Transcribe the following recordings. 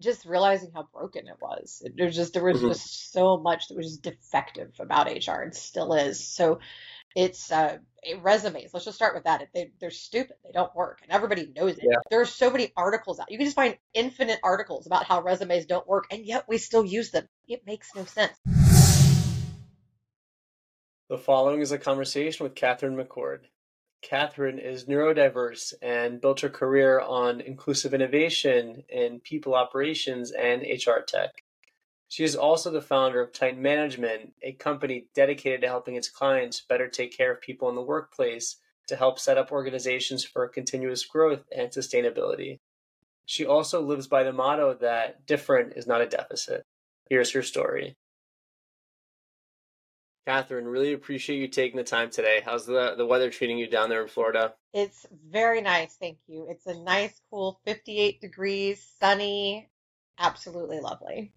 just realizing how broken it was. It, was just there was mm-hmm. just so much that was just defective about HR and still is. So it's uh, it resumes. Let's just start with that. They, they're stupid. They don't work, and everybody knows it. Yeah. There are so many articles out. You can just find infinite articles about how resumes don't work, and yet we still use them. It makes no sense. The following is a conversation with Katherine McCord. Katherine is neurodiverse and built her career on inclusive innovation in people operations and HR tech. She is also the founder of Titan Management, a company dedicated to helping its clients better take care of people in the workplace to help set up organizations for continuous growth and sustainability. She also lives by the motto that different is not a deficit. Here's her story. Katherine, really appreciate you taking the time today. How's the, the weather treating you down there in Florida? It's very nice, thank you. It's a nice, cool 58 degrees, sunny, absolutely lovely.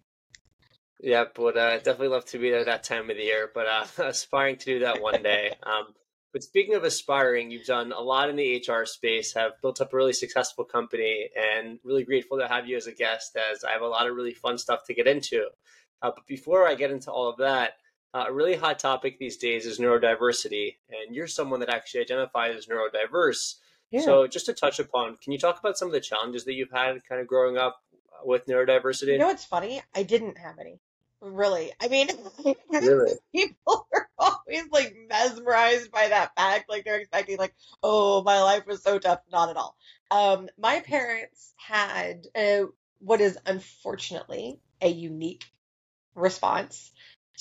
Yep, would uh, definitely love to be there that time of the year, but uh, aspiring to do that one day. Um, but speaking of aspiring, you've done a lot in the HR space, have built up a really successful company, and really grateful to have you as a guest as I have a lot of really fun stuff to get into. Uh, but before I get into all of that, uh, a really hot topic these days is neurodiversity, and you're someone that actually identifies as neurodiverse. Yeah. So, just to touch upon, can you talk about some of the challenges that you've had kind of growing up with neurodiversity? You know what's funny? I didn't have any. Really, I mean, really? people are always like mesmerized by that fact. Like they're expecting, like, oh, my life was so tough. Not at all. Um, my parents had a, what is unfortunately a unique response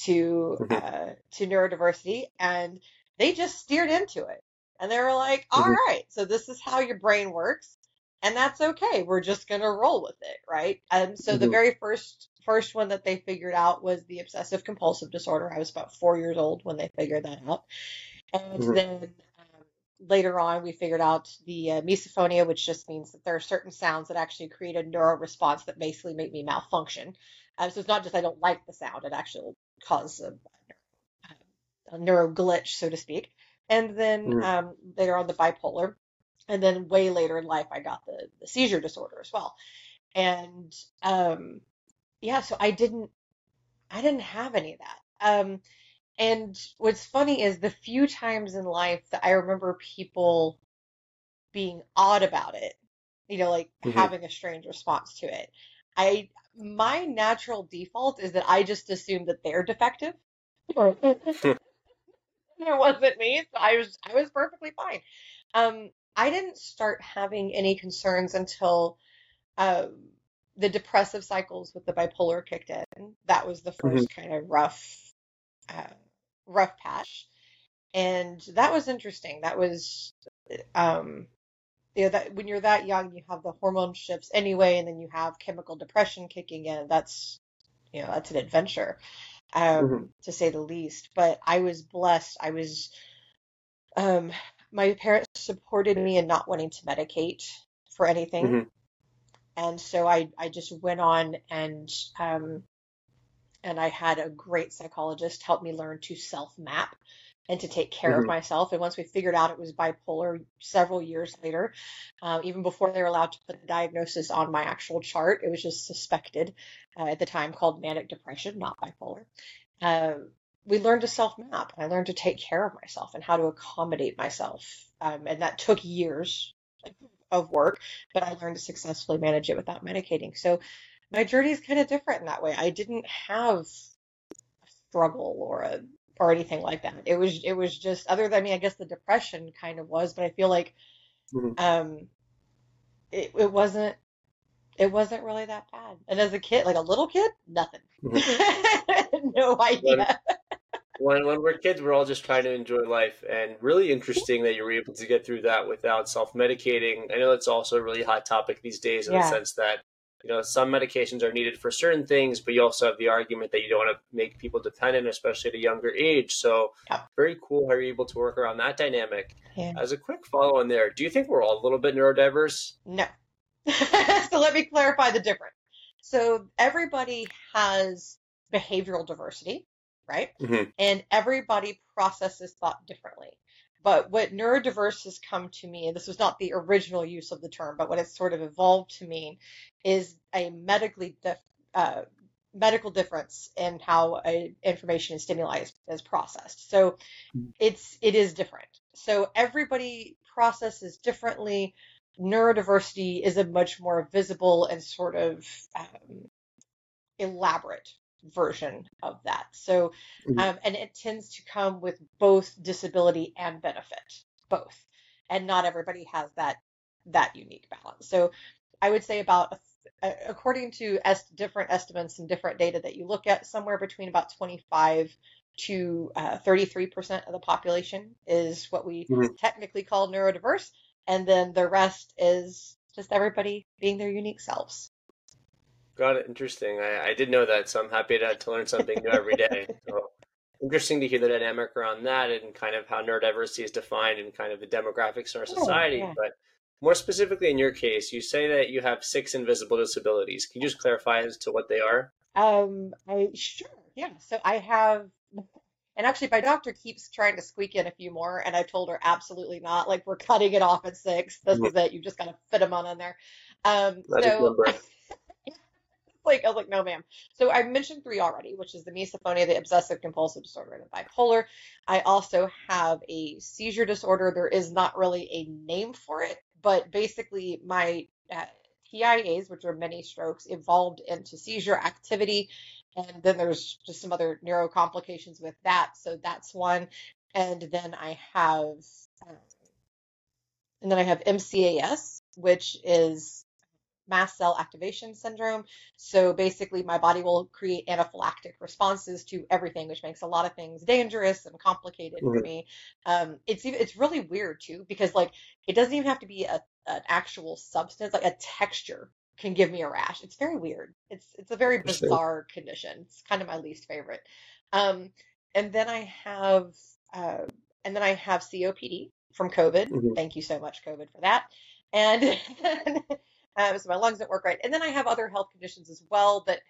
to mm-hmm. uh, to neurodiversity, and they just steered into it. And they were like, "All mm-hmm. right, so this is how your brain works, and that's okay. We're just gonna roll with it, right?" And so mm-hmm. the very first first one that they figured out was the obsessive compulsive disorder. I was about four years old when they figured that out, and mm-hmm. then um, later on we figured out the uh, misophonia, which just means that there are certain sounds that actually create a neuro response that basically make me malfunction. Um, so it's not just I don't like the sound; it actually cause a, a neuro glitch, so to speak. And then mm. um, later on, the bipolar. And then way later in life, I got the, the seizure disorder as well. And um, yeah, so I didn't, I didn't have any of that. Um, and what's funny is the few times in life that I remember people being odd about it, you know, like mm-hmm. having a strange response to it. I my natural default is that I just assume that they're defective. it wasn't me. So I was I was perfectly fine. Um, I didn't start having any concerns until um, the depressive cycles with the bipolar kicked in. That was the 1st mm-hmm. kind of rough, uh, rough patch, and that was interesting. That was um, you know that when you're that young you have the hormone shifts anyway and then you have chemical depression kicking in. That's you know that's an adventure um mm-hmm. to say the least. But i was blessed. I was um my parents supported me in not wanting to medicate for anything. Mm-hmm. and so i i just went on and um and i had a great psychologist help me learn to self map and to take care mm-hmm. of myself. And once we figured out it was bipolar several years later, uh, even before they were allowed to put the diagnosis on my actual chart, it was just suspected uh, at the time called manic depression, not bipolar. Uh, we learned to self map. I learned to take care of myself and how to accommodate myself. Um, and that took years of work, but I learned to successfully manage it without medicating. So my journey is kind of different in that way. I didn't have a struggle or a or anything like that. It was it was just other than I mean I guess the depression kind of was, but I feel like mm-hmm. um it it wasn't it wasn't really that bad. And as a kid, like a little kid, nothing. Mm-hmm. no idea. When, when we're kids, we're all just trying to enjoy life, and really interesting that you were able to get through that without self medicating. I know that's also a really hot topic these days in yeah. the sense that you know some medications are needed for certain things but you also have the argument that you don't want to make people dependent especially at a younger age. So yeah. very cool how you're able to work around that dynamic. Yeah. as a quick follow on there do you think we're all a little bit neurodiverse? No. So let me clarify the difference. So everybody has behavioral diversity right? Mm-hmm. and everybody processes thought differently But what neurodiverse has come to mean, and this was not the original use of the term, but what it's sort of evolved to mean, is a medically dif- uh, medical difference in how a, information and stimuli is, is processed. So mm-hmm. it's it is different. So everybody processes differently. Neurodiversity is a much more visible and sort of um, elaborate version of that. So, mm-hmm. um, and it tends to come with both disability and benefit, both, and not everybody has that that unique balance. So, I would say about according to est- different estimates and different data that you look at, somewhere between about 25 to uh, 33% of the population is what we mm-hmm. technically call neurodiverse, and then the rest is just everybody being their unique selves. Got it. Interesting. I, I did know that, so I'm happy to, to learn something new every day. So interesting to hear the dynamic around that and kind of how neurodiversity is defined and kind of the demographics in our society. Yeah. But more specifically, in your case, you say that you have six invisible disabilities. Can you just clarify as to what they are? Um, I sure, yeah. So I have, and actually, my doctor keeps trying to squeak in a few more, and I told her absolutely not. Like we're cutting it off at six. This mm-hmm. is it. You just got to fit them on in there. Um, so. like, I was like, no, ma'am. So I mentioned three already, which is the misophonia, the obsessive compulsive disorder, and the bipolar. I also have a seizure disorder. There is not really a name for it, but basically my uh, TIAs, which are mini strokes, evolved into seizure activity. And then there's just some other neuro complications with that. So that's one. And then I have, um, and then I have MCAS, which is mast cell activation syndrome. So basically, my body will create anaphylactic responses to everything, which makes a lot of things dangerous and complicated mm-hmm. for me. Um, it's it's really weird too because like it doesn't even have to be a, an actual substance, like a texture can give me a rash. It's very weird. It's it's a very bizarre condition. It's kind of my least favorite. Um, and then I have uh, and then I have COPD from COVID. Mm-hmm. Thank you so much, COVID, for that. And um, so my lungs don't work right. And then I have other health conditions as well that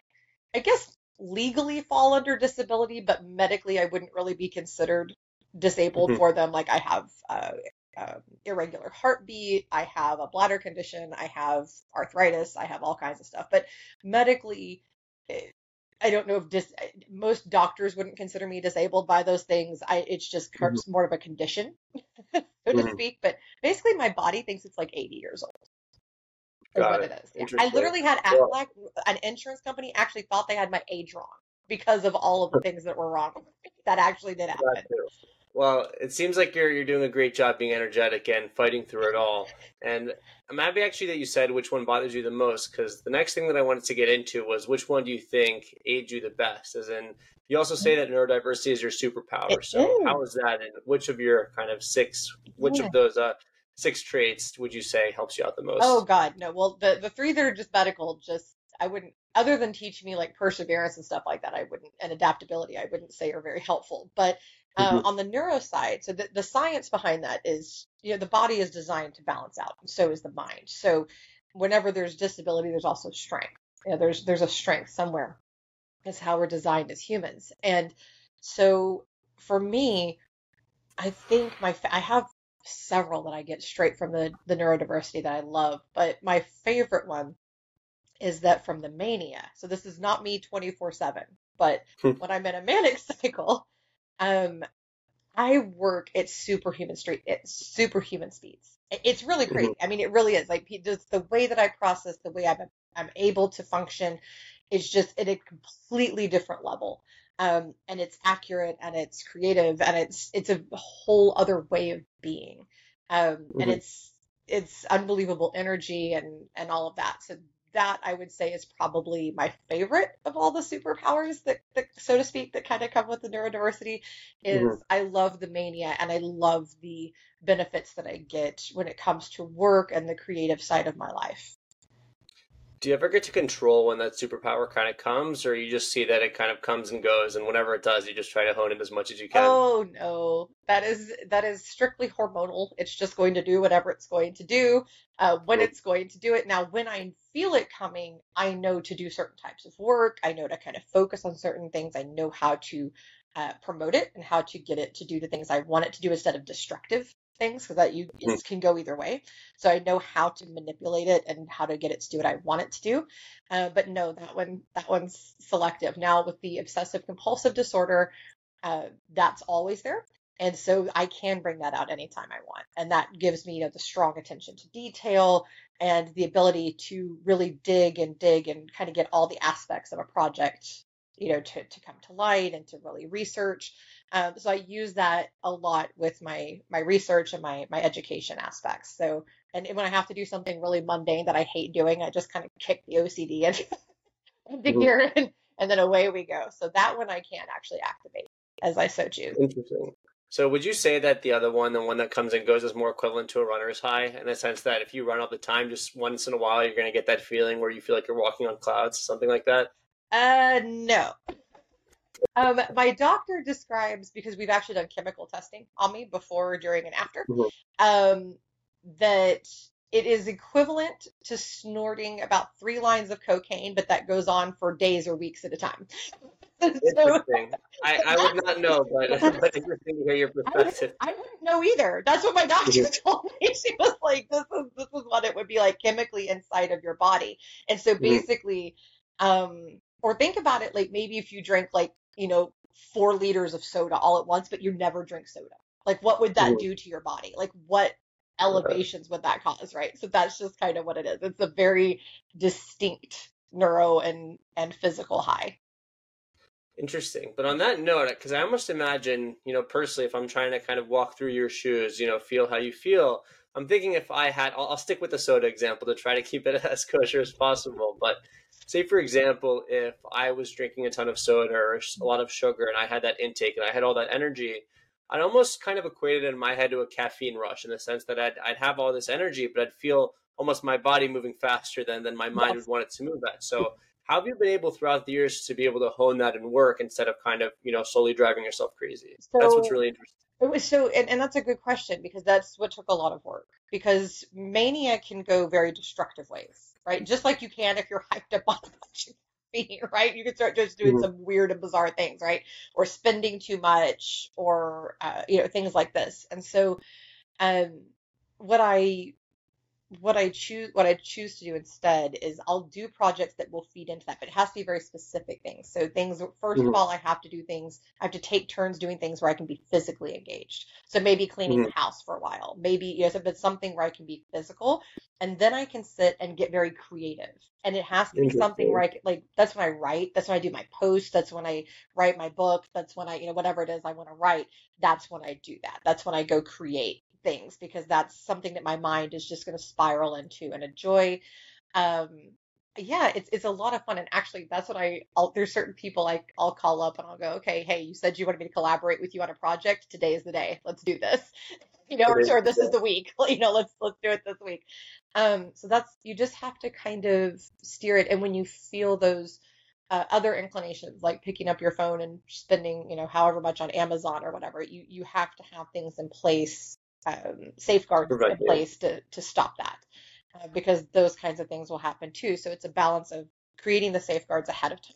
I guess legally fall under disability, but medically I wouldn't really be considered disabled mm-hmm. for them. Like I have uh, uh, irregular heartbeat, I have a bladder condition, I have arthritis, I have all kinds of stuff. But medically, eh, I don't know if dis- most doctors wouldn't consider me disabled by those things. I it's just mm-hmm. more of a condition, so mm-hmm. to speak. But basically, my body thinks it's like 80 years old. Got what it, it is. Yeah. I literally had Aflac, an insurance company, actually thought they had my age wrong because of all of the things that were wrong. That actually did happen. Well, it seems like you're you're doing a great job being energetic and fighting through it all. And I'm happy actually that you said which one bothers you the most because the next thing that I wanted to get into was which one do you think aids you the best? As in, you also say that neurodiversity is your superpower. It so is. how is that? And which of your kind of six, which yeah. of those uh, six traits would you say helps you out the most? Oh God, no. Well, the the three that are just medical, just I wouldn't. Other than teaching me like perseverance and stuff like that, I wouldn't, and adaptability, I wouldn't say are very helpful. But uh, mm-hmm. on the neuro side, so the, the science behind that is, you know, the body is designed to balance out, and so is the mind. So whenever there's disability, there's also strength. You know, there's there's a strength somewhere. It's how we're designed as humans, and so for me, I think my I have several that I get straight from the, the neurodiversity that I love, but my favorite one is that from the mania. So this is not me 24 7, but hmm. when I'm in a manic cycle, um, I work at superhuman street, at superhuman speeds. It's really mm-hmm. crazy. I mean, it really is. Like just the way that I process, the way I'm I'm able to function, is just at a completely different level um, and it's accurate and it's creative and it's it's a whole other way of being um, mm-hmm. and it's it's unbelievable energy and and all of that so that I would say is probably my favorite of all the superpowers that, that so to speak, that kind of come with the neurodiversity. Is mm-hmm. I love the mania and I love the benefits that I get when it comes to work and the creative side of my life do you ever get to control when that superpower kind of comes or you just see that it kind of comes and goes and whenever it does you just try to hone it as much as you can? Oh no. That is that is strictly hormonal. It's just going to do whatever it's going to do. Uh, when it's going to do it. Now when i feel it coming i know to do certain types of work. I know to kind of focus on certain things. I know how to uh, promote it and how to get it to do the things I want it to do instead of destructive things so that you it can go either way. So I know how to manipulate it and how to get it to do what I want it to do. Uh, but no, that one that one's selective. Now with the obsessive compulsive disorder, uh, that's always there. And so I can bring that out anytime I want. And that gives me you know, the strong attention to detail and the ability to really dig and dig and kind of get all the aspects of a project, you know, to, to come to light and to really research. Um, so I use that a lot with my my research and my my education aspects. So and when I have to do something really mundane that I hate doing, I just kind of kick the OCD into, into mm-hmm. gear and, and then away we go. So that one I can actually activate as I so choose. Interesting. So would you say that the other one, the one that comes and goes, is more equivalent to a runner's high in the sense that if you run all the time, just once in a while, you're going to get that feeling where you feel like you're walking on clouds, something like that? Uh, no. Um, my doctor describes because we've actually done chemical testing on me before, during, and after. Mm-hmm. Um, that it is equivalent to snorting about three lines of cocaine, but that goes on for days or weeks at a time. Interesting. I, I would not know, but, but interesting to hear your perspective. I, would, I wouldn't know either. That's what my doctor mm-hmm. told me. She was like, "This is this is what it would be like chemically inside of your body." And so mm-hmm. basically, um, or think about it like maybe if you drink like you know four liters of soda all at once, but you never drink soda. Like, what would that do to your body? Like, what elevations would that cause, right? So that's just kind of what it is. It's a very distinct neuro and and physical high. Interesting. But on that note, because I almost imagine, you know, personally, if I'm trying to kind of walk through your shoes, you know, feel how you feel, I'm thinking if I had, I'll, I'll stick with the soda example to try to keep it as kosher as possible. But say, for example, if I was drinking a ton of soda or a lot of sugar and I had that intake and I had all that energy, I'd almost kind of equate it in my head to a caffeine rush in the sense that I'd, I'd have all this energy, but I'd feel almost my body moving faster than, than my mind would want it to move at. So, how have you been able throughout the years to be able to hone that and work instead of kind of, you know, slowly driving yourself crazy? So, that's what's really interesting. It was so, and, and that's a good question because that's what took a lot of work. Because mania can go very destructive ways, right? Just like you can if you're hyped up on the budget, right? You can start just doing mm-hmm. some weird and bizarre things, right? Or spending too much, or uh, you know things like this. And so, um, what I what I choose what I choose to do instead is I'll do projects that will feed into that, but it has to be very specific things. So things 1st mm-hmm. of all, I have to do things. I have to take turns doing things where I can be physically engaged. So maybe cleaning mm-hmm. the house for a while. Maybe you know, if it's something where I can be physical, and then I can sit and get very creative. And it has to be something where I can, like that's when I write. That's when I do my post. That's when I write my book. That's when I you know whatever it is I want to write. That's when I do that. That's when I go create things because that's something that my mind is just going to spiral into and enjoy. Um, yeah, it's it's a lot of fun, and actually, that's what I. I'll, there's certain people I I'll call up and I'll go, okay, hey, you said you wanted me to collaborate with you on a project. Today is the day. Let's do this. You know, or sure, this is the week. You know, let's let's do it this week. Um, so that's you just have to kind of steer it, and when you feel those uh, other inclinations like picking up your phone and spending you know however much on Amazon or whatever, you you have to have things in place um, safeguards right, in place to, to stop that uh, because those kinds of things will happen too. So it's a balance of creating the safeguards ahead of time.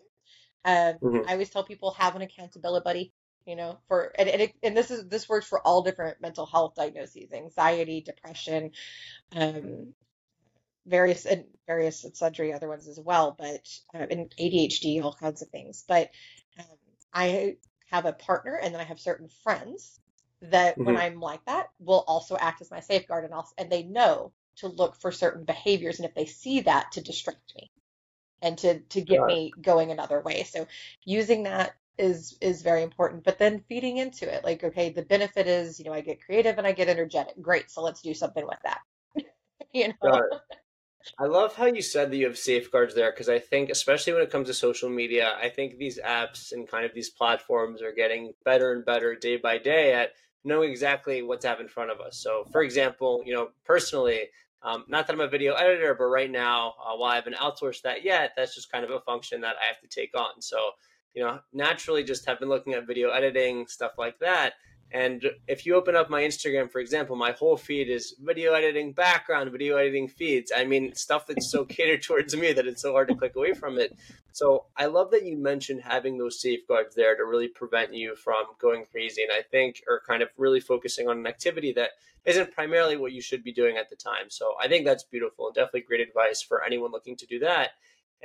Um, mm-hmm. I always tell people have an accountability buddy, you know, for and, and, it, and this is this works for all different mental health diagnoses, anxiety, depression, um, various and various and sundry other ones as well, but uh, and ADHD, all kinds of things. But um, I have a partner, and then I have certain friends that mm-hmm. when I'm like that will also act as my safeguard and also and they know to look for certain behaviors and if they see that to distract me and to to get me going another way. So using that is is very important but then feeding into it like okay the benefit is you know i get creative and i get energetic great so let's do something with that you know I love how you said that you have safeguards there because I think, especially when it comes to social media, I think these apps and kind of these platforms are getting better and better day by day at know exactly what to have in front of us. So, for example, you know, personally, um, not that I'm a video editor, but right now, uh, while I haven't outsourced that yet, that's just kind of a function that I have to take on. So, you know, naturally, just have been looking at video editing stuff like that, And if you open up my Instagram, for example, my whole feed is video editing background, video editing feeds. I mean, stuff that's so catered towards me that it's so hard to click away from it. So I love that you mentioned having those safeguards there to really prevent you from going crazy. And I think, or kind of really focusing on an activity that isn't primarily what you should be doing at the time. So I think that's beautiful and definitely great advice for anyone looking to do that.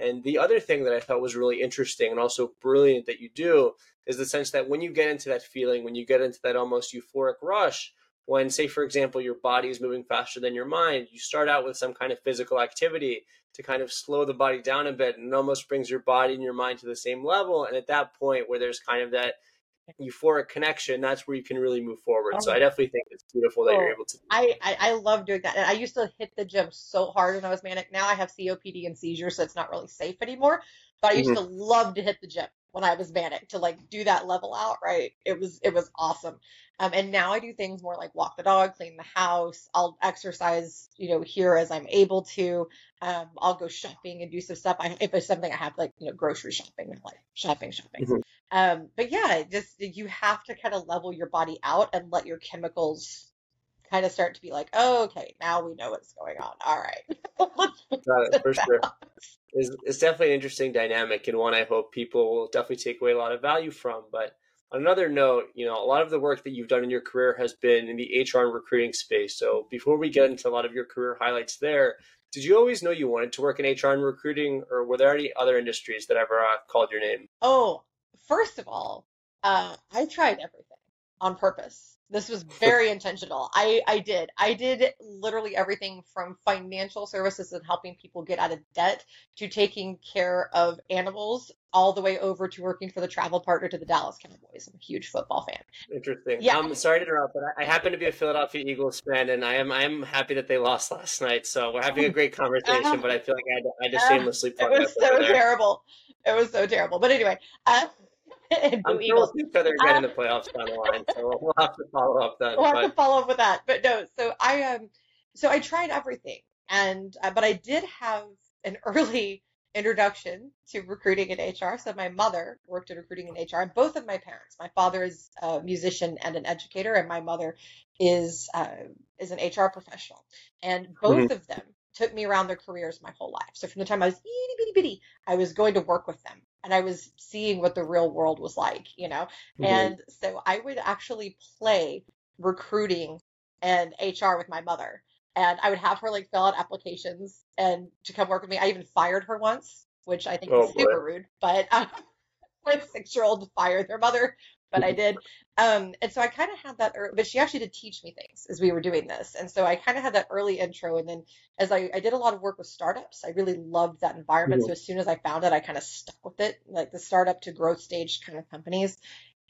And the other thing that I thought was really interesting and also brilliant that you do is the sense that when you get into that feeling, when you get into that almost euphoric rush, when, say, for example, your body is moving faster than your mind, you start out with some kind of physical activity to kind of slow the body down a bit and almost brings your body and your mind to the same level. And at that point, where there's kind of that euphoric connection, that's where you can really move forward. Oh. So I definitely think it's beautiful that you're able to. I, I, I love doing that, and I used to hit the gym so hard when I was manic. Now I have COPD and seizures, so it's not really safe anymore. But I used mm-hmm. to love to hit the gym when I was manic to like do that level out. Right, it was it was awesome. Um, and now I do things more like walk the dog, clean the house. I'll exercise, you know, here as I'm able to. Um, I'll go shopping and do some stuff. I, if it's something I have, like you know, grocery shopping, like shopping, shopping. Mm-hmm. Um, but yeah, just you have to kind of level your body out and let your chemicals kind of start to be like, oh, okay, now we know what's going on. All right. Got it, for sure. It's, it's definitely an interesting dynamic and one I hope people will definitely take away a lot of value from. But on another note, you know, a lot of the work that you've done in your career has been in the HR and recruiting space. So before we get into a lot of your career highlights there, did you always know you wanted to work in HR and recruiting, or were there any other industries that ever uh, called your name? Oh, first of all, uh, I tried everything on purpose. This was very intentional. I, I did. I did literally everything from financial services and helping people get out of debt to taking care of animals all the way over to working for the travel partner to the Dallas Cowboys. I'm a huge football fan. Interesting. Yeah. I'm sorry to interrupt, but I happen to be a Philadelphia Eagles fan, and I am I am happy that they lost last night. So we're having a great conversation, uh, but I feel like I had to, I had to uh, shamelessly. It was so terrible. It was so terrible. But anyway, uh, I'm Eagles. each other again in the playoffs down the line, so we'll have to follow up then. We'll have but... to follow up with that. But no, so I um, so I tried everything, and uh, but I did have an early introduction to recruiting in HR. So my mother worked in recruiting in HR, and both of my parents. My father is a musician and an educator, and my mother is uh, is an HR professional, and both mm-hmm. of them took me around their careers my whole life. So from the time I was itty bitty bitty, I was going to work with them and I was seeing what the real world was like, you know? Mm-hmm. And so I would actually play recruiting and HR with my mother. And I would have her like fill out applications and to come work with me. I even fired her once, which I think oh, is super boy. rude, but my six year old fired their mother but I did. Um, and so I kind of had that, early, but she actually did teach me things as we were doing this. And so I kind of had that early intro. And then as I, I did a lot of work with startups, I really loved that environment. Mm-hmm. So as soon as I found it, I kind of stuck with it, like the startup to growth stage kind of companies.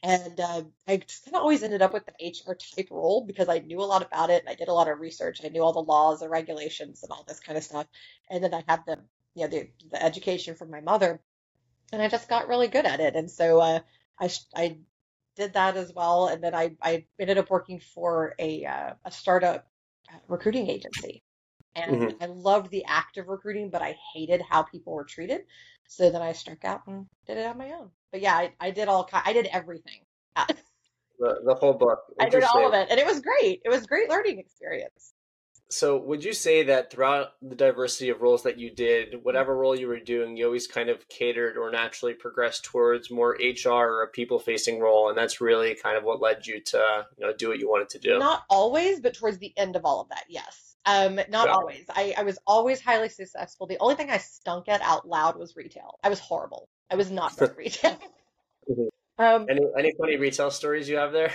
And uh, I just kind of always ended up with the HR type role because I knew a lot about it and I did a lot of research. I knew all the laws and regulations and all this kind of stuff. And then I had the, you know, the, the education from my mother and I just got really good at it. And so uh, I, I did that as well, and then I I ended up working for a uh, a startup recruiting agency, and mm-hmm. I loved the act of recruiting, but I hated how people were treated. So then I struck out and did it on my own. But yeah, I, I did all I did everything. the, the whole book. I did all of it, and it was great. It was great learning experience. So, would you say that throughout the diversity of roles that you did, whatever role you were doing, you always kind of catered or naturally progressed towards more HR or a people-facing role, and that's really kind of what led you to, you know, do what you wanted to do? Not always, but towards the end of all of that, yes. Um, not always. I, I was always highly successful. The only thing I stunk at out loud was retail. I was horrible. I was not good at retail. Mm-hmm. Um, any any funny retail stories you have there?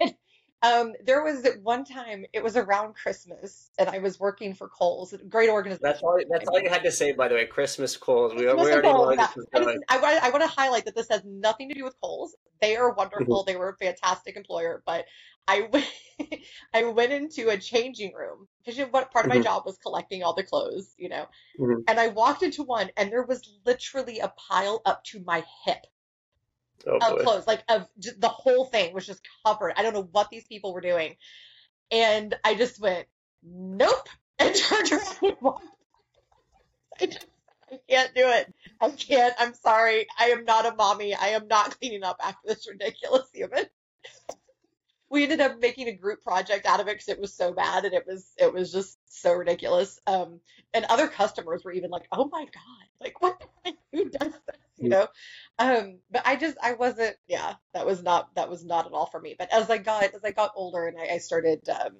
Um, there was at one time it was around Christmas, and I was working for Kohl's, great organization. That's all. That's all you had to say, by the way. Christmas Kohl's. We, Christmas we already know yeah. this is going. I, I, I want to highlight that this has nothing to do with Kohl's. They are wonderful. Mm-hmm. they were a fantastic employer, but I went, I went into a changing room because what part of my mm-hmm. job was collecting all the clothes, you know. Mm-hmm. And I walked into one, and there was literally a pile up to my hip oh, of clothes, like of the whole thing was just covered. I don't know what these people were doing, and I just went nope and turned around and walked. I, just, I can't do it. I can't. I'm sorry. I am not a mommy. I am not cleaning up after this ridiculous human. we ended up making a group project out of it because it was so bad and it was it was just so ridiculous. Um, and other customers were even like, "Oh my god, like what? Who does this?" You know. Um, but I just I wasn't. Yeah, that was not that was not at all for me. But as I got as I got older and I, I started um,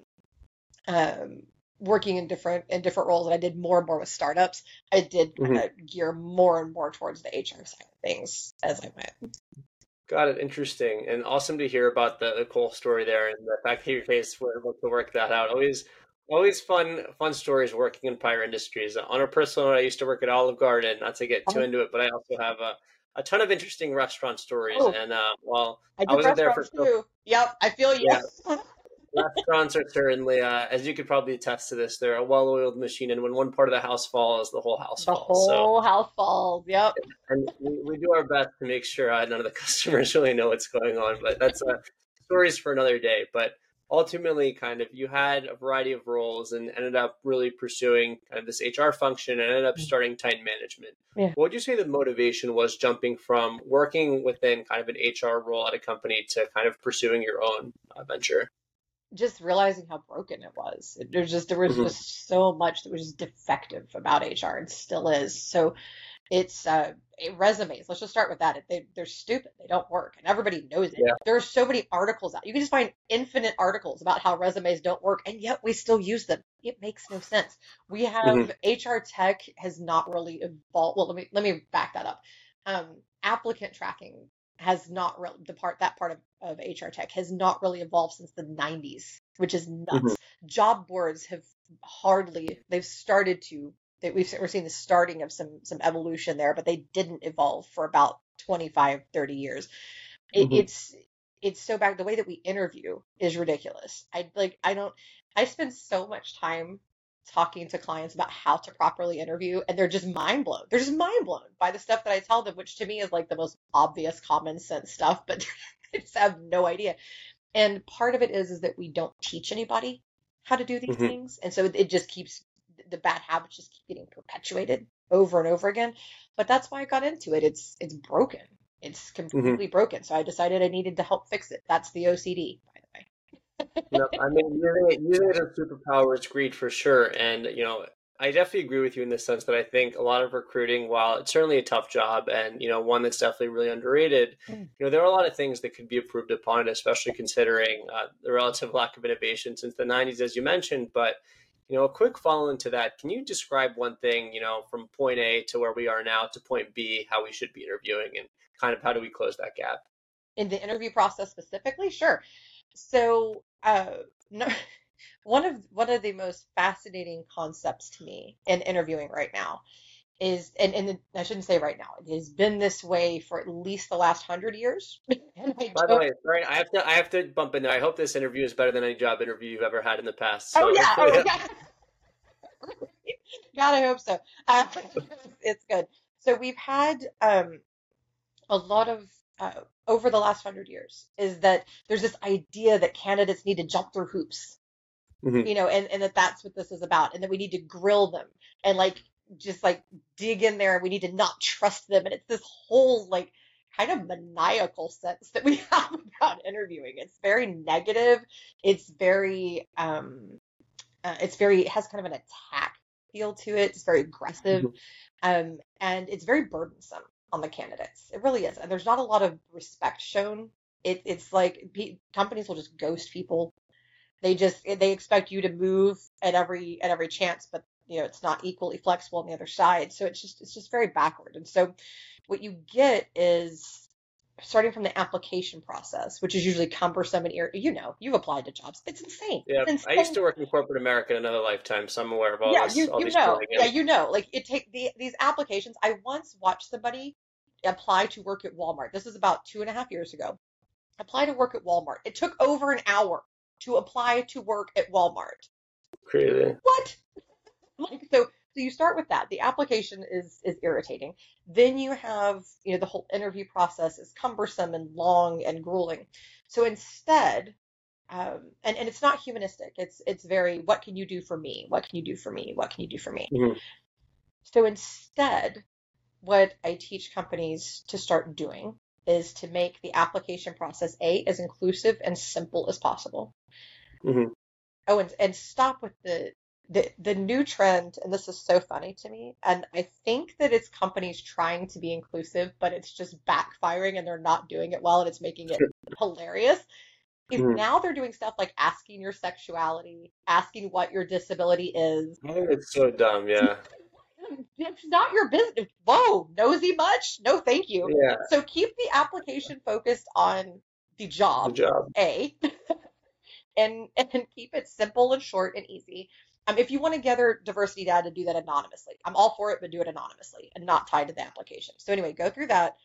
um, working in different in different roles and I did more and more with startups, I did kind of mm-hmm. gear more and more towards the HR side of things as I went. Got it. Interesting and awesome to hear about the, the Kohl's story there and the fact that your face were able to work that out. Always, always fun, fun stories working in prior industries. On a personal note, I used to work at Olive Garden. Not to get too oh. into it, but I also have a, a ton of interesting restaurant stories. Oh. And uh, while I, I wasn't there for too. Yep, I feel you. Yeah. Restaurants are certainly, uh, as you could probably attest to this, they're a well-oiled machine, and when one part of the house falls, the whole house the falls. The whole so, house falls. Yep. And we, we, do our best to make sure uh, none of the customers really know what's going on, but that's uh, stories for another day. But ultimately, kind of, you had a variety of roles and ended up really pursuing kind of this HR function and ended up mm. starting Titan Management. Yeah. What would you say the motivation was jumping from working within kind of an HR role at a company to kind of pursuing your own uh, venture? just realizing how broken it was. There's just there was mm-hmm. just so much that was just defective about HR and still is. So it's uh, resumes. Let's just start with that. They, they're stupid. They don't work, and everybody knows it. Yeah. There are so many articles out. You can just find infinite articles about how resumes don't work, and yet we still use them. It makes no sense. We have mm-hmm. HR tech has not really evolved. Well, let me let me back that up. Um, applicant tracking has not really the part that part of, of HR tech has not really evolved since the 90s, which is nuts. Mm-hmm. Job boards have hardly they've started to they, we've we're seeing the starting of some some evolution there, but they didn't evolve for about 25 30 years. It, mm-hmm. It's it's so bad. The way that we interview is ridiculous. I like I don't I spend so much time talking to clients about how to properly interview and they're just mind blown. They're just mind blown by the stuff that I tell them, which to me is like the most obvious common sense stuff, but they just have no idea. And part of it is is that we don't teach anybody how to do these mm-hmm. things. And so it just keeps the bad habits just keep getting perpetuated over and over again. But that's why I got into it. It's it's broken. It's mm-hmm. completely mm-hmm. broken. So I decided I needed to help fix it. That's the OCD by the way. no, I mean using it, using it as superpower is great for sure, and you know I definitely agree with you in the sense that I think a lot of recruiting, while it's certainly a tough job and you know one that's definitely really underrated, mm. you know there are a lot of things that could be improved upon especially considering uh, the relative lack of innovation since the '90s, as you mentioned. But you know, a quick follow into that, can you describe one thing, you know, from point A to where we are now to point B, how we should be interviewing, and kind of how do we close that gap? In the interview process specifically, sure. So uh, no, one of one of the most fascinating concepts to me in interviewing right now is and, and I shouldn't say right now. It has been this way for at least the last hundred years. By the way, sorry, I have to I have to bump in there. I hope this interview is better than any job interview you've ever had in the past. So. Oh yeah, oh yeah. God, I hope so. Uh, it's good. So we've had um, a lot of uh, over the last hundred years is that there's this idea that candidates need to jump through hoops, mm-hmm. you know, and, and that that's what this is about, and that we need to grill them and like just like dig in there, and we need to not trust them, and it's this whole like kind of maniacal sense that we have about interviewing. It's very negative. It's very um, uh, it's very it has kind of an attack feel to it. It's very aggressive, mm-hmm. um, and it's very burdensome on the candidates. It really is. And there's not a lot of respect shown. It, it's like p- companies will just ghost people. They just they expect you to move at every at every chance, but you know it's not equally flexible on the other side. So it's just it's just very backward. And so what you get is starting from the application process, which is usually cumbersome and ir- you know, you've applied to jobs. It's insane. Yeah, it's insane. I used to work in corporate America in another lifetime, so I'm aware of all yeah, this. You, all you know, yeah, you know, like it take the, these applications. I once watched somebody apply to work at Walmart. This is about two and a half years ago. Apply to work at Walmart. It took over an hour to apply to work at Walmart. Crazy. What? Like so so you start with that. The application is is irritating. Then you have, you know, the whole interview process is cumbersome and long and grueling. So instead, um, and, and it's not humanistic. It's it's very what can you do for me? What can you do for me? What can you do for me? Mm-hmm. So instead, what I teach companies to start doing is to make the application process A as inclusive and simple as possible. Mm-hmm. Oh, and, and stop with the, the the new trend, and this is so funny to me. And I think that it's companies trying to be inclusive, but it's just backfiring and they're not doing it well, and it's making it hilarious. Is mm-hmm. now they're doing stuff like asking your sexuality, asking what your disability is. It's so dumb, yeah. It's not your business. Whoa, nosy much? No, thank you. Yeah. So keep the application focused on the job. The job. A. and and keep it simple and short and easy. Um, if you want to gather diversity data, do that anonymously. I'm all for it, but do it anonymously and not tied to the application. So anyway, go through that.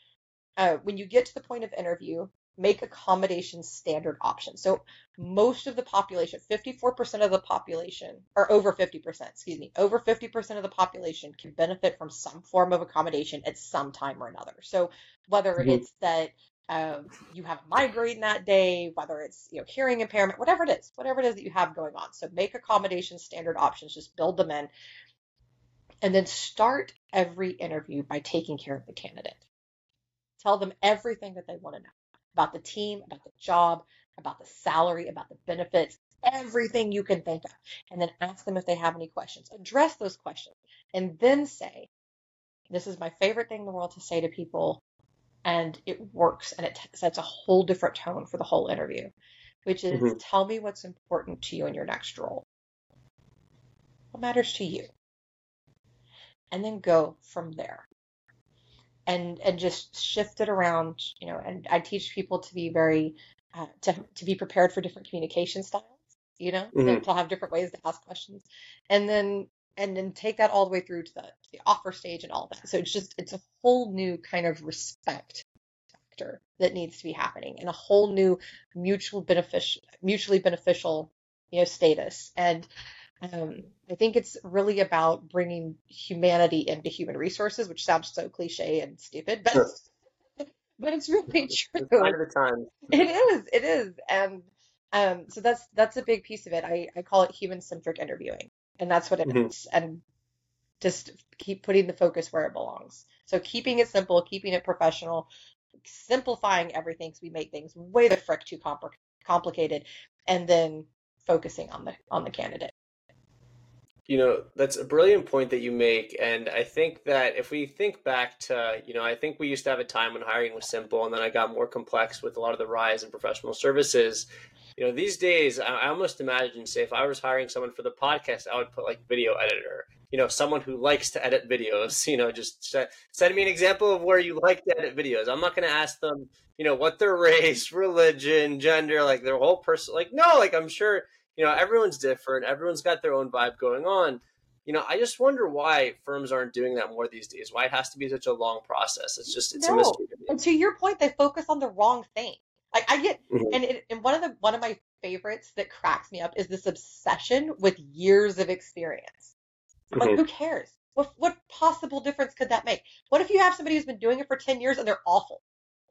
Uh, when you get to the point of interview, make accommodations standard option. So most of the population, 54% of the population, or over 50%, excuse me, over 50% of the population can benefit from some form of accommodation at some time or another. So whether mm-hmm. it's that um, you have migraine that day, whether it's you know hearing impairment, whatever it is, whatever it is that you have going on. So make accommodations standard options, just build them in, and then start every interview by taking care of the candidate. Tell them everything that they want to know about the team, about the job, about the salary, about the benefits, everything you can think of. And then ask them if they have any questions. Address those questions and then say, This is my favorite thing in the world to say to people. And it works and it sets a whole different tone for the whole interview, which is mm-hmm. tell me what's important to you in your next role. What matters to you? And then go from there and and just shift it around you know and i teach people to be very uh, to, to be prepared for different communication styles you know mm-hmm. to have different ways to ask questions and then and then take that all the way through to the, to the offer stage and all that so it's just it's a whole new kind of respect factor that needs to be happening and a whole new mutual beneficial mutually beneficial you know status and um, I think it's really about bringing humanity into human resources, which sounds so cliche and stupid, but sure. but it's really true. It's time. It is. It is, and um, so that's that's a big piece of it. I, I call it human centric interviewing, and that's what it mm-hmm. is. And just keep putting the focus where it belongs. So keeping it simple, keeping it professional, simplifying everything because we make things way the frick too compl- complicated, and then focusing on the on the candidate. You know, that's a brilliant point that you make. And I think that if we think back to, you know, I think we used to have a time when hiring was simple and then I got more complex with a lot of the rise in professional services. You know, these days, I almost imagine, say, if I was hiring someone for the podcast, I would put like video editor, you know, someone who likes to edit videos, you know, just send me an example of where you like to edit videos. I'm not going to ask them, you know, what their race, religion, gender, like their whole person. Like, no, like I'm sure you know everyone's different everyone's got their own vibe going on you know i just wonder why firms aren't doing that more these days why it has to be such a long process it's just it's no. a mystery to and to your point they focus on the wrong thing like i get mm-hmm. and, it, and one of the one of my favorites that cracks me up is this obsession with years of experience like mm-hmm. who cares what what possible difference could that make what if you have somebody who's been doing it for 10 years and they're awful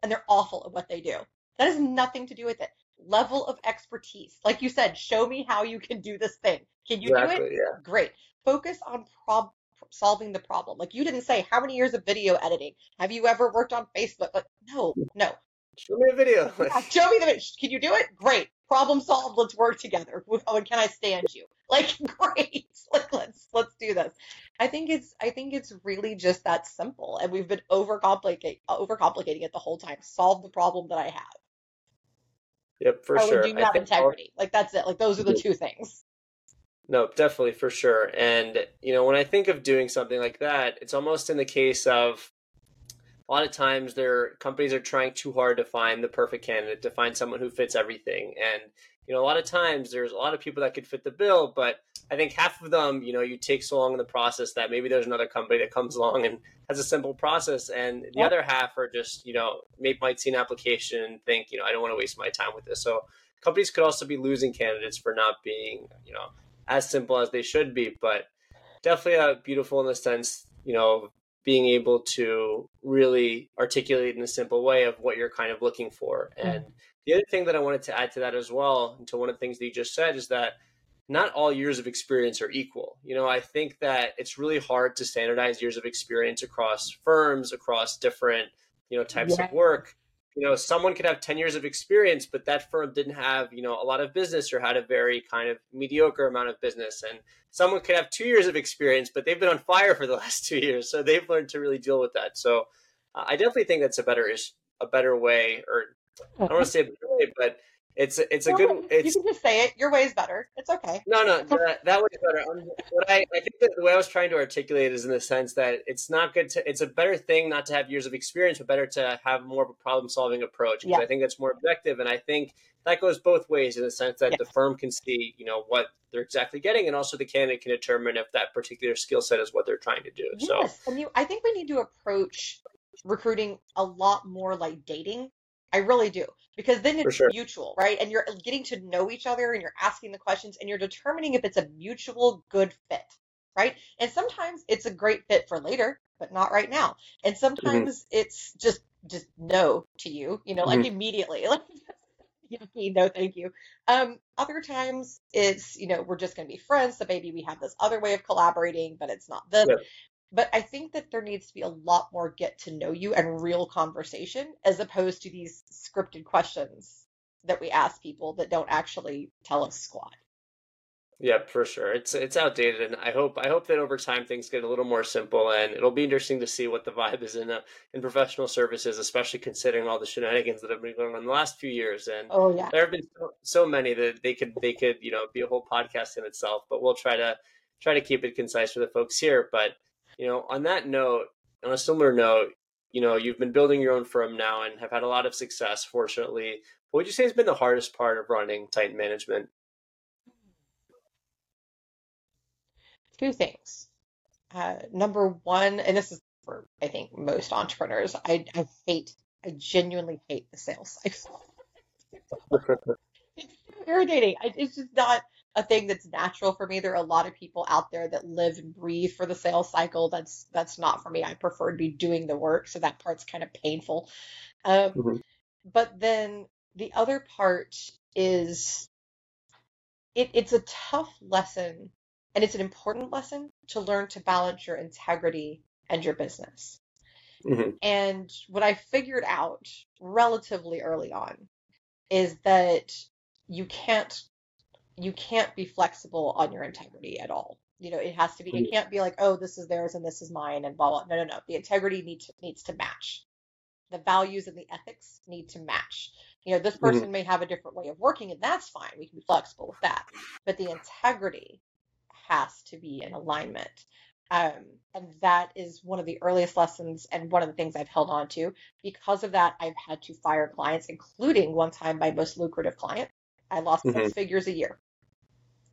and they're awful at what they do that has nothing to do with it level of expertise. Like you said, show me how you can do this thing. Can you exactly, do it? Yeah. Great. Focus on prob- solving the problem. Like you didn't say how many years of video editing. Have you ever worked on Facebook? Like no, no. Show me a video. show me the video. Can you do it? Great. Problem solved. Let's work together. Can I stand you? Like great. Like let's let's do this. I think it's I think it's really just that simple, and we've been overcomplicating overcomplicating it the whole time. Solve the problem that I have. Yep, for oh, sure. do you have integrity? Like that's it. Like those are the two things. No, definitely for sure. And you know, when I think of doing something like that, it's almost in the case of a lot of times their companies are trying too hard to find the perfect candidate, to find someone who fits everything. And you know, a lot of times there's a lot of people that could fit the bill, but I think half of them, you know, you take so long in the process that maybe there's another company that comes along and has a simple process, and the yep. other half are just, you know, may, might see an application and think, you know, I don't want to waste my time with this. So companies could also be losing candidates for not being, you know, as simple as they should be, but definitely uh, beautiful in the sense, you know, being able to really articulate in a simple way of what you're kind of looking for. Hmm. And the other thing that I wanted to add to that as well, and to one of the things that you just said, is that not all years of experience are equal. You know, I think that it's really hard to standardize years of experience across firms, across different, you know, types yeah. of work. You know, someone could have 10 years of experience, but that firm didn't have, you know, a lot of business or had a very kind of mediocre amount of business. And someone could have two years of experience, but they've been on fire for the last two years. So they've learned to really deal with that. So uh, I definitely think that's a better, is a better way, or I don't want to say a better way, but it's it's a good. It's, you can just say it. Your way is better. It's okay. No, no, that, that way is better. Um, what I, I think that the way I was trying to articulate is in the sense that it's not good to. It's a better thing not to have years of experience, but better to have more of a problem solving approach. Yeah. I think that's more objective, and I think that goes both ways in the sense that the firm can see, you know, what they're exactly getting, and also the candidate can determine if that particular skill set is what they're trying to do. Yes, so, and you, I think we need to approach recruiting a lot more like dating I really do. Because then it's sure. mutual, right? And you're getting to know each other and you're asking the questions and you're determining if it's a mutual good fit, right? And sometimes it's a great fit for later, but not right now. And mm-hmm. sometimes mm-hmm. it's just just no to you, you know, like mm-hmm. immediately. Like yucky, no thank you. Um, other times it's, you know, we're just gonna be friends, so maybe we have this other way of collaborating, but it's not this. Yeah. But I think that there needs to be a lot more get to know you and real conversation as opposed to these scripted questions that we ask people that don't actually tell us squat. Yeah, for sure. It's it's outdated, and I hope I hope that over time things get a little more simple, and it'll be interesting to see what the vibe is in uh, in professional services, especially considering all the shenanigans that have been going on in the last few years. And oh yeah, there have been so, so many that they could they could you know be a whole podcast in itself. But we'll try to try to keep it concise for the folks here. But you know, on that note, on a similar note, you know, you've been building your own firm now and have had a lot of success, fortunately. What would you say has been the hardest part of running Titan Management? Two things. Uh, number one, and this is for I think most entrepreneurs, I, I hate, I genuinely hate the sales cycle. it's irritating. I, it's just not a thing that's natural for me. There are a lot of people out there that live and breathe for the sales cycle. That's that's not for me. I prefer to be doing the work, so that part's kind of painful. Um, mm-hmm. But then the other part is it, it's a tough lesson, and it's an important lesson to learn to balance your integrity and your business. Mm-hmm. And what I figured out relatively early on is that you can't you can't be flexible on your integrity at all. You know, it has to be. It can't be like, oh, this is theirs and this is mine and blah blah. No, no, no. The integrity needs to, needs to match. The values and the ethics need to match. You know, this mm-hmm. person mm-hmm. may have a different way of working, and that's fine. We can be flexible with that. But the integrity has to be in alignment. Um, and that is one of the earliest lessons and one of the things I've held on to. Because of that, I've had to fire clients, including one time my most lucrative client. I lost mm-hmm. six figures a year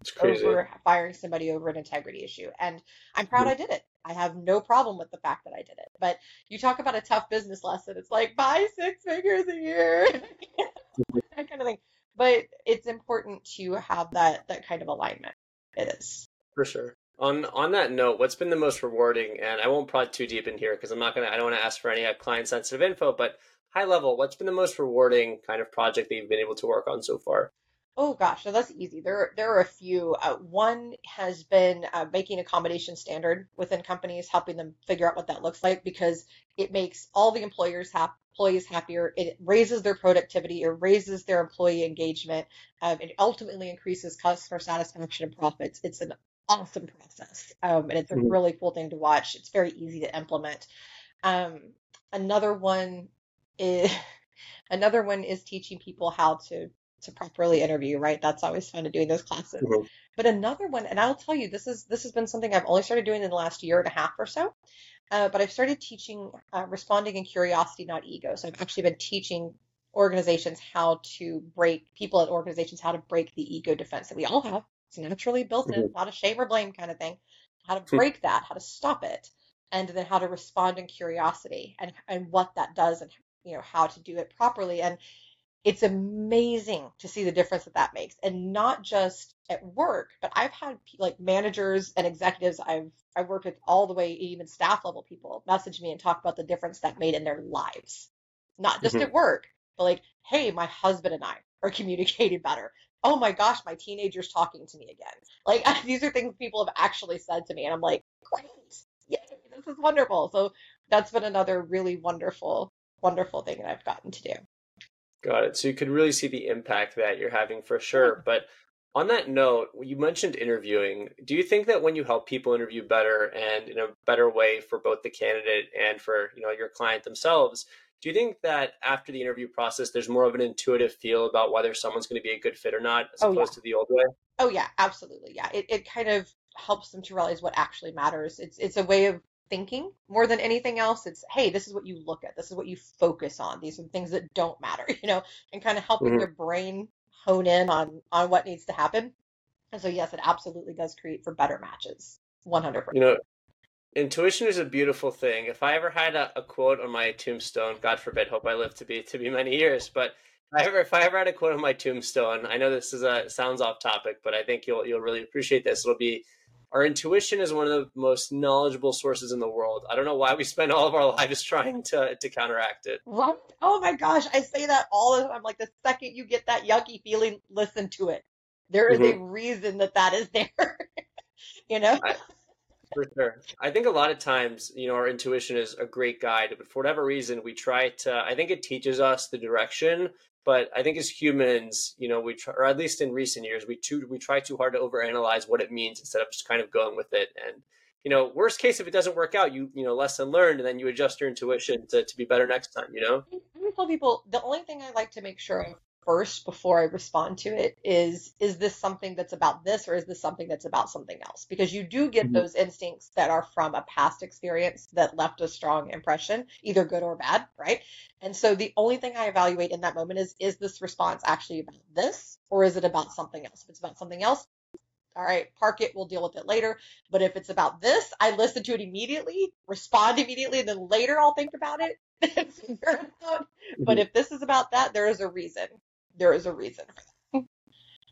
It's crazy. over firing somebody over an integrity issue. And I'm proud mm-hmm. I did it. I have no problem with the fact that I did it. But you talk about a tough business lesson. It's like buy six figures a year, that kind of thing. But it's important to have that that kind of alignment. It is for sure. On on that note, what's been the most rewarding? And I won't prod too deep in here because I'm not gonna. I don't want to ask for any client sensitive info. But high level, what's been the most rewarding kind of project that you've been able to work on so far? Oh gosh, so that's easy. There, there are a few. Uh, one has been uh, making accommodation standard within companies, helping them figure out what that looks like because it makes all the employers ha- employees happier. It raises their productivity. It raises their employee engagement. Um, it ultimately increases customer satisfaction and profits. It's an awesome process, um, and it's a mm-hmm. really cool thing to watch. It's very easy to implement. Um, another one is another one is teaching people how to to properly interview, right? That's always fun to do in those classes. Mm-hmm. But another one, and I'll tell you, this is this has been something I've only started doing in the last year and a half or so. Uh, but I've started teaching uh, responding in curiosity, not ego. So I've actually been teaching organizations how to break people at organizations how to break the ego defense that we all have. It's naturally built mm-hmm. in, not a shame or blame kind of thing. How to hmm. break that, how to stop it, and then how to respond in curiosity and and what that does and you know how to do it properly. And it's amazing to see the difference that that makes and not just at work but i've had like managers and executives i've i've worked with all the way even staff level people message me and talk about the difference that made in their lives. Not just mm-hmm. at work but like hey my husband and i are communicating better. Oh my gosh my teenager's talking to me again. Like these are things people have actually said to me and i'm like great! Yay, this is wonderful. So that's been another really wonderful wonderful thing that i've gotten to do Got it. So you could really see the impact that you're having for sure. But on that note, you mentioned interviewing. Do you think that when you help people interview better and in a better way for both the candidate and for you know your client themselves, do you think that after the interview process, there's more of an intuitive feel about whether someone's going to be a good fit or not, as oh, opposed yeah. to the old way? Oh yeah, absolutely. Yeah, it it kind of helps them to realize what actually matters. It's it's a way of thinking more than anything else. It's hey, this is what you look at. This is what you focus on. These are the things that don't matter, you know, and kind of helping mm-hmm. your brain hone in on on what needs to happen. And so yes, it absolutely does create for better matches. 100%. You know, intuition is a beautiful thing. If I ever had a, a, quote on my tombstone, God forbid, hope I live to be to be many years, but if I ever if I ever had a quote on my tombstone, I know this is a sounds off topic, but I think you'll you'll really appreciate this. It'll be our intuition is one of the most knowledgeable sources in the world. I don't know why we spend all of our lives trying to to counteract it. What? Oh my gosh, I say that all the time. Like the second you get that yucky feeling, listen to it. There is mm-hmm. a reason that that is there. you know. I, for sure. I think a lot of times, you know, our intuition is a great guide, but for whatever reason, we try to. I think it teaches us the direction, but I think as humans, you know, we try, or at least in recent years, we too we try too hard to overanalyze what it means instead of just kind of going with it. And you know, worst case if it doesn't work out, you you know, lesson learned, and then you adjust your intuition to to be better next time. You know, I tell people the only thing I like to make sure of first before I respond to it is is this something that's about this or is this something that's about something else? Because you do get mm-hmm. those instincts that are from a past experience that left a strong impression, either good or bad, right? And so the only thing I evaluate in that moment is is this response actually about this or is it about something else? If it's about something else, all right, park it, we'll deal with it later. But if it's about this, I listen to it immediately, respond immediately, and then later I'll think about it and figure it out. But mm-hmm. if this is about that, there is a reason there is a reason for that.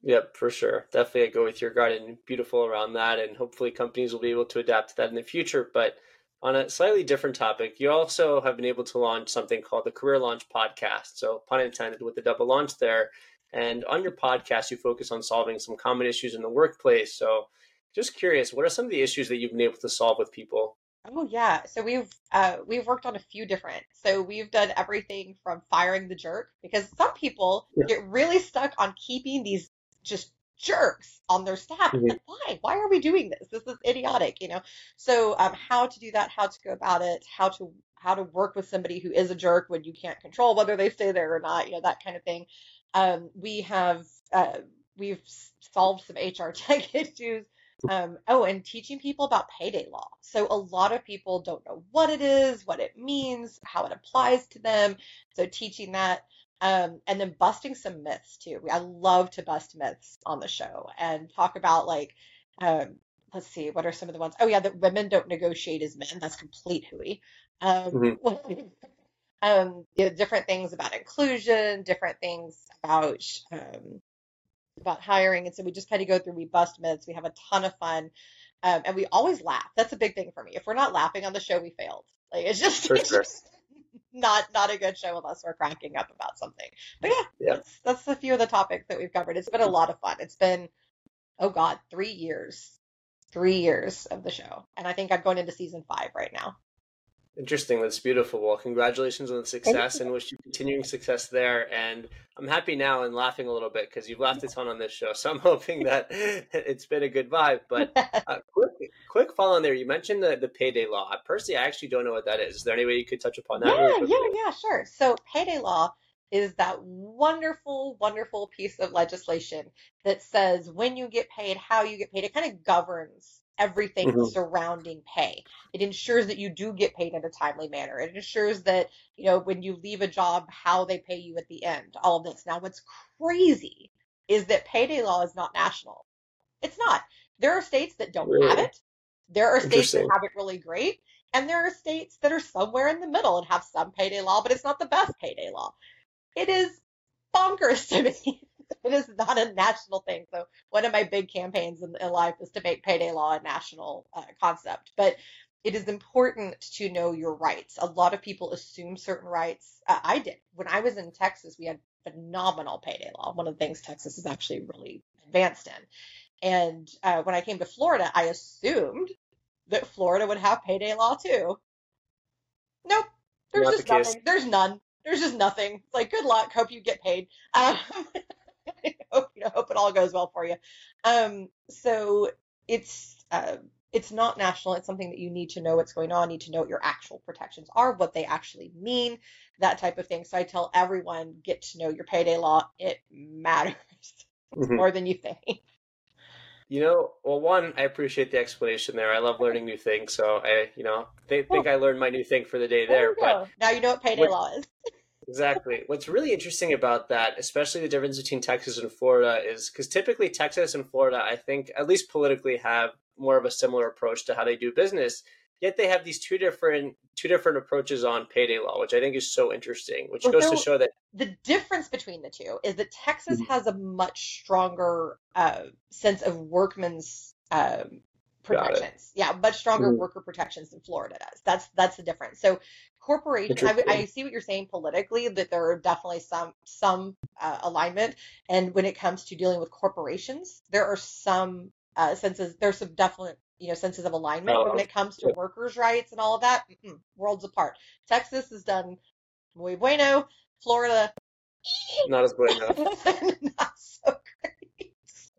Yep, for sure. Definitely I go with your garden. Beautiful around that. And hopefully companies will be able to adapt to that in the future. But on a slightly different topic, you also have been able to launch something called the Career Launch Podcast. So, pun intended with the double launch there. And on your podcast, you focus on solving some common issues in the workplace. So, just curious, what are some of the issues that you've been able to solve with people? Oh yeah. So we've uh, we've worked on a few different. So we've done everything from firing the jerk because some people yeah. get really stuck on keeping these just jerks on their staff. Mm-hmm. Like, why? Why are we doing this? This is idiotic, you know. So um, how to do that? How to go about it? How to how to work with somebody who is a jerk when you can't control whether they stay there or not? You know that kind of thing. Um, we have uh, we've solved some HR tech issues um, oh, and teaching people about payday law. So a lot of people don't know what it is, what it means, how it applies to them. So teaching that. Um, and then busting some myths too. I love to bust myths on the show and talk about like, um, let's see, what are some of the ones? Oh yeah, that women don't negotiate as men. That's complete hooey. Um, mm-hmm. um, you know, different things about inclusion, different things about um, about hiring. And so we just kind of go through, we bust myths, we have a ton of fun. Um, and we always laugh. That's a big thing for me. If we're not laughing on the show, we failed. Like it's just, it's just not not a good show unless we're cracking up about something. But yeah, yeah, that's that's a few of the topics that we've covered. It's been a lot of fun. It's been oh god, three years, three years of the show, and I think I'm going into season five right now. Interesting. That's beautiful. Well, congratulations on the success and wish you continuing success there. And I'm happy now and laughing a little bit because you've laughed a ton on this show. So I'm hoping that it's been a good vibe. But uh, quick, quick follow on there. You mentioned the, the payday law. Personally, I actually don't know what that is. Is there any way you could touch upon that? Yeah, really yeah, yeah, sure. So payday law is that wonderful, wonderful piece of legislation that says when you get paid, how you get paid. It kind of governs everything mm-hmm. surrounding pay. It ensures that you do get paid in a timely manner. It ensures that, you know, when you leave a job, how they pay you at the end, all of this. Now, what's crazy is that payday law is not national. It's not. There are states that don't really? have it. There are states that have it really great. And there are states that are somewhere in the middle and have some payday law, but it's not the best payday law. It is bonkers to me it is not a national thing. So one of my big campaigns in, in life is to make payday law a national uh, concept. But it is important to know your rights. A lot of people assume certain rights. Uh, I did when I was in Texas. We had phenomenal payday law. One of the things Texas is actually really advanced in. And uh, when I came to Florida, I assumed that Florida would have payday law too. Nope, there's just nothing. There's none there's just nothing. It's like good luck. Hope you get paid. Um, hope you know, hope it all goes well for you. Um, so it's uh, it's not national. It's something that you need to know what's going on, need to know what your actual protections are, what they actually mean, that type of thing. So I tell everyone, get to know your payday law. It matters mm-hmm. more than you think. You know, well, one, I appreciate the explanation there. I love learning new things, so I, you know, they think I learned my new thing for the day there. But now you know what payday law is. Exactly. What's really interesting about that, especially the difference between Texas and Florida, is because typically Texas and Florida, I think, at least politically, have more of a similar approach to how they do business. Yet they have these two different two different approaches on payday law, which I think is so interesting. Which well, goes so to show that the difference between the two is that Texas mm-hmm. has a much stronger uh, sense of workman's um, protections. Yeah, much stronger mm-hmm. worker protections than Florida does. That's that's the difference. So corporations, I, I, see what you're saying politically that there are definitely some some uh, alignment, and when it comes to dealing with corporations, there are some uh, senses. There's some definite you know senses of alignment. Oh, when it comes to workers' rights and all of that, worlds apart. Texas has done muy bueno. Florida, not as bueno. not so great.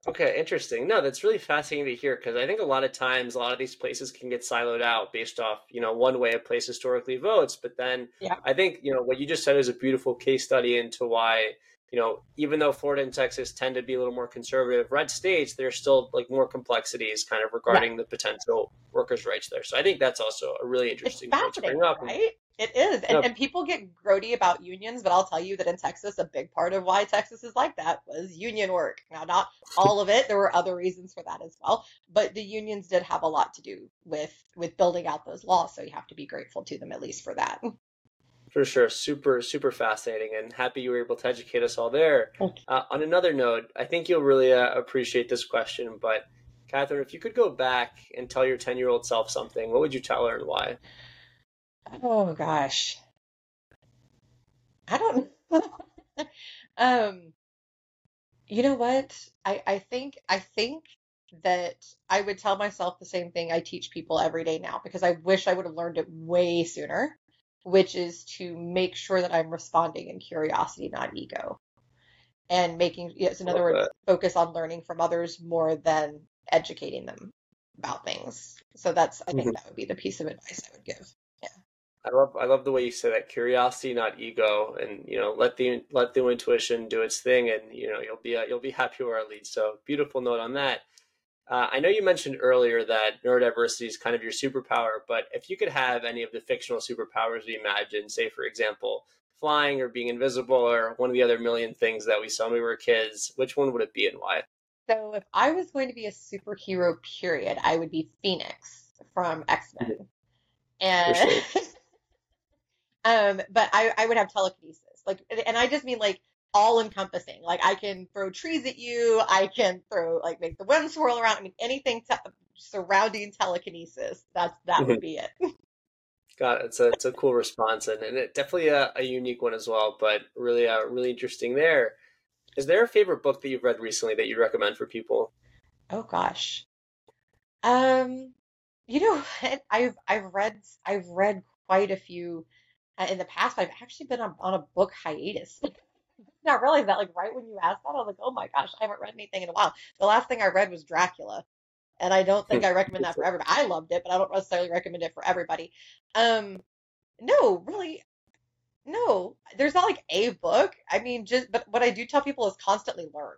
Okay, interesting. No, that's really fascinating to hear because I think a lot of times a lot of these places can get siloed out based off you know one way a place historically votes, but then yeah. I think you know what you just said is a beautiful case study into why you know, even though Florida and Texas tend to be a little more conservative red states, there's still like more complexities kind of regarding the potential workers' rights there. So I think that's also a really interesting it's to bring up. Right? It is. And, and people get grody about unions, but I'll tell you that in Texas, a big part of why Texas is like that was union work. Now, not all of it. There were other reasons for that as well. But the unions did have a lot to do with with building out those laws. So you have to be grateful to them at least for that. For sure. Super, super fascinating and happy you were able to educate us all there. Uh, on another note, I think you'll really uh, appreciate this question, but Katherine, if you could go back and tell your 10 year old self something, what would you tell her and why? Oh, gosh. I don't um, you know what? I, I think, I think that I would tell myself the same thing I teach people every day now because I wish I would have learned it way sooner which is to make sure that I'm responding in curiosity, not ego. And making, yes, in other words, that. focus on learning from others more than educating them about things. So that's, I think mm-hmm. that would be the piece of advice I would give. I love, I love the way you say that curiosity, not ego, and you know, let the let the intuition do its thing, and you know, you'll be uh, you'll be happy where it leads. So beautiful note on that. Uh, I know you mentioned earlier that neurodiversity is kind of your superpower, but if you could have any of the fictional superpowers we imagine, say, for example, flying or being invisible or one of the other million things that we saw when we were kids, which one would it be and why? So, if I was going to be a superhero, period, I would be Phoenix from X Men. And. um, but I, I would have telekinesis. Like, and I just mean like all encompassing. Like I can throw trees at you. I can throw like make the wind swirl around. I mean anything te- surrounding telekinesis. That's that would be it. Got it. It's a it's a cool response and, and it, definitely a, a, unique one as well. But really uh, really interesting there. Is there a favorite book that you've read recently that you'd recommend for people? Oh gosh, um, you know, I've I've read I've read quite a few uh, in the past. I've actually been on, on a book hiatus. not realize that. Like right when you asked that, I was like, oh my gosh, I haven't read anything in a while. The last thing I read was Dracula. And I don't think I recommend that for everybody. I loved it, but I don't necessarily recommend it for everybody. Um, no, really, no. There's not like a book. I mean, just but what I do tell people is constantly learn.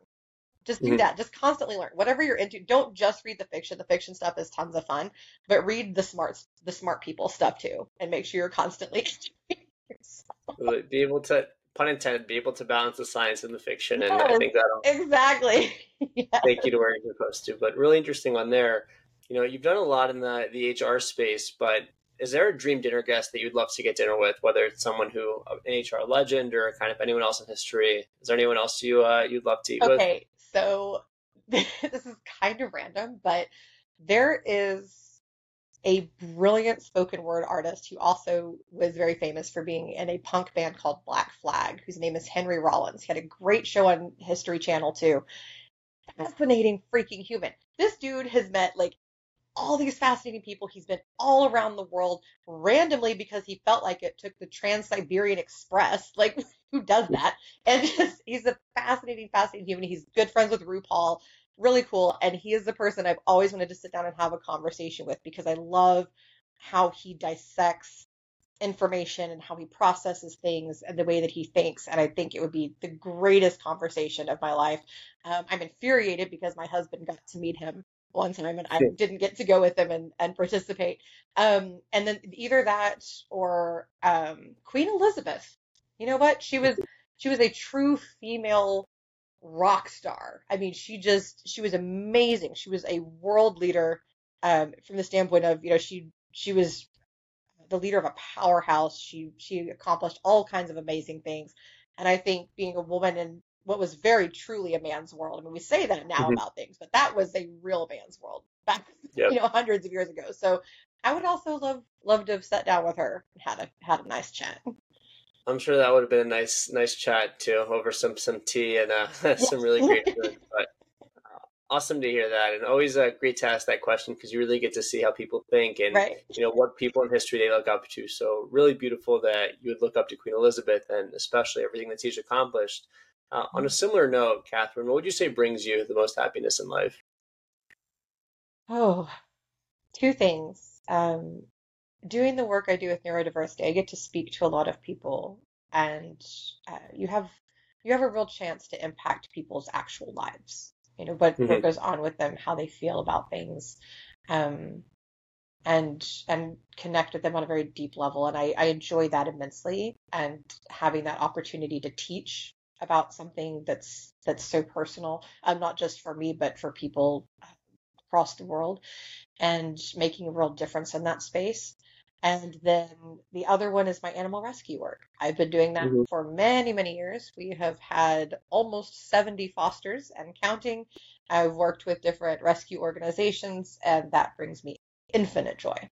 Just do mm-hmm. that. Just constantly learn. Whatever you're into, don't just read the fiction. The fiction stuff is tons of fun, but read the smart the smart people stuff too, and make sure you're constantly. be able to pun intended, be able to balance the science and the fiction. And I think that'll exactly yes. take you to where you're supposed to. But really interesting on there. You know, you've done a lot in the the HR space, but is there a dream dinner guest that you'd love to get dinner with, whether it's someone who an HR legend or kind of anyone else in history? Is there anyone else you uh, you'd love to eat okay, with? So this is kind of random, but there is a brilliant spoken word artist who also was very famous for being in a punk band called Black Flag, whose name is Henry Rollins. He had a great show on History Channel too. Fascinating freaking human. This dude has met like all these fascinating people. He's been all around the world randomly because he felt like it took the Trans Siberian Express. Like, who does that? And just, he's a fascinating, fascinating human. He's good friends with RuPaul. Really cool. And he is the person I've always wanted to sit down and have a conversation with because I love how he dissects information and how he processes things and the way that he thinks. And I think it would be the greatest conversation of my life. Um, I'm infuriated because my husband got to meet him one time and I didn't get to go with them and, and participate. Um, and then either that or um, Queen Elizabeth. You know what? She was she was a true female rock star. I mean, she just she was amazing. She was a world leader um, from the standpoint of you know she she was the leader of a powerhouse. She she accomplished all kinds of amazing things, and I think being a woman in what was very truly a man's world. I mean, we say that now mm-hmm. about things, but that was a real man's world back, yep. you know, hundreds of years ago. So I would also love love to have sat down with her and had a had a nice chat. I'm sure that would have been a nice nice chat too over some some tea and uh, some really great food. But awesome to hear that, and always uh, great to ask that question because you really get to see how people think and right. you know what people in history they look up to. So really beautiful that you would look up to Queen Elizabeth and especially everything that she's accomplished. Uh, on a similar note, Katherine, what would you say brings you the most happiness in life? Oh, two things. Um, doing the work I do with neurodiversity, I get to speak to a lot of people, and uh, you have you have a real chance to impact people's actual lives you know what, mm-hmm. what goes on with them how they feel about things um, and and connect with them on a very deep level and I, I enjoy that immensely and having that opportunity to teach about something that's that's so personal um, not just for me but for people across the world and making a real difference in that space and then the other one is my animal rescue work. I've been doing that mm-hmm. for many, many years. We have had almost 70 fosters and counting. I've worked with different rescue organizations, and that brings me infinite joy.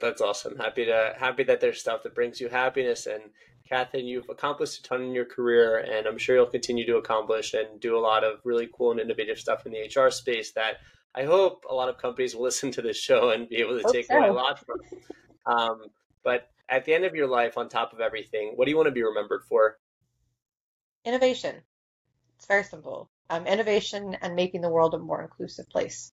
That's awesome. Happy to happy that there's stuff that brings you happiness. And Katherine, you've accomplished a ton in your career, and I'm sure you'll continue to accomplish and do a lot of really cool and innovative stuff in the HR space that I hope a lot of companies will listen to this show and be able to hope take so. away a lot from. Um, but at the end of your life, on top of everything, what do you want to be remembered for? Innovation. It's very simple. Um, innovation and making the world a more inclusive place.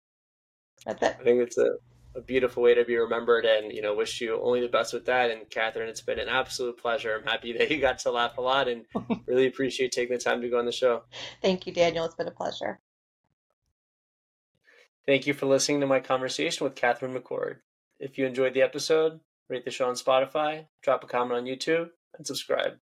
That's it. I think it's a, a beautiful way to be remembered, and you know, wish you only the best with that. And Katherine, it's been an absolute pleasure. I'm happy that you got to laugh a lot, and really appreciate taking the time to go on the show. Thank you, Daniel. It's been a pleasure. Thank you for listening to my conversation with Katherine McCord. If you enjoyed the episode, rate the show on Spotify, drop a comment on YouTube, and subscribe.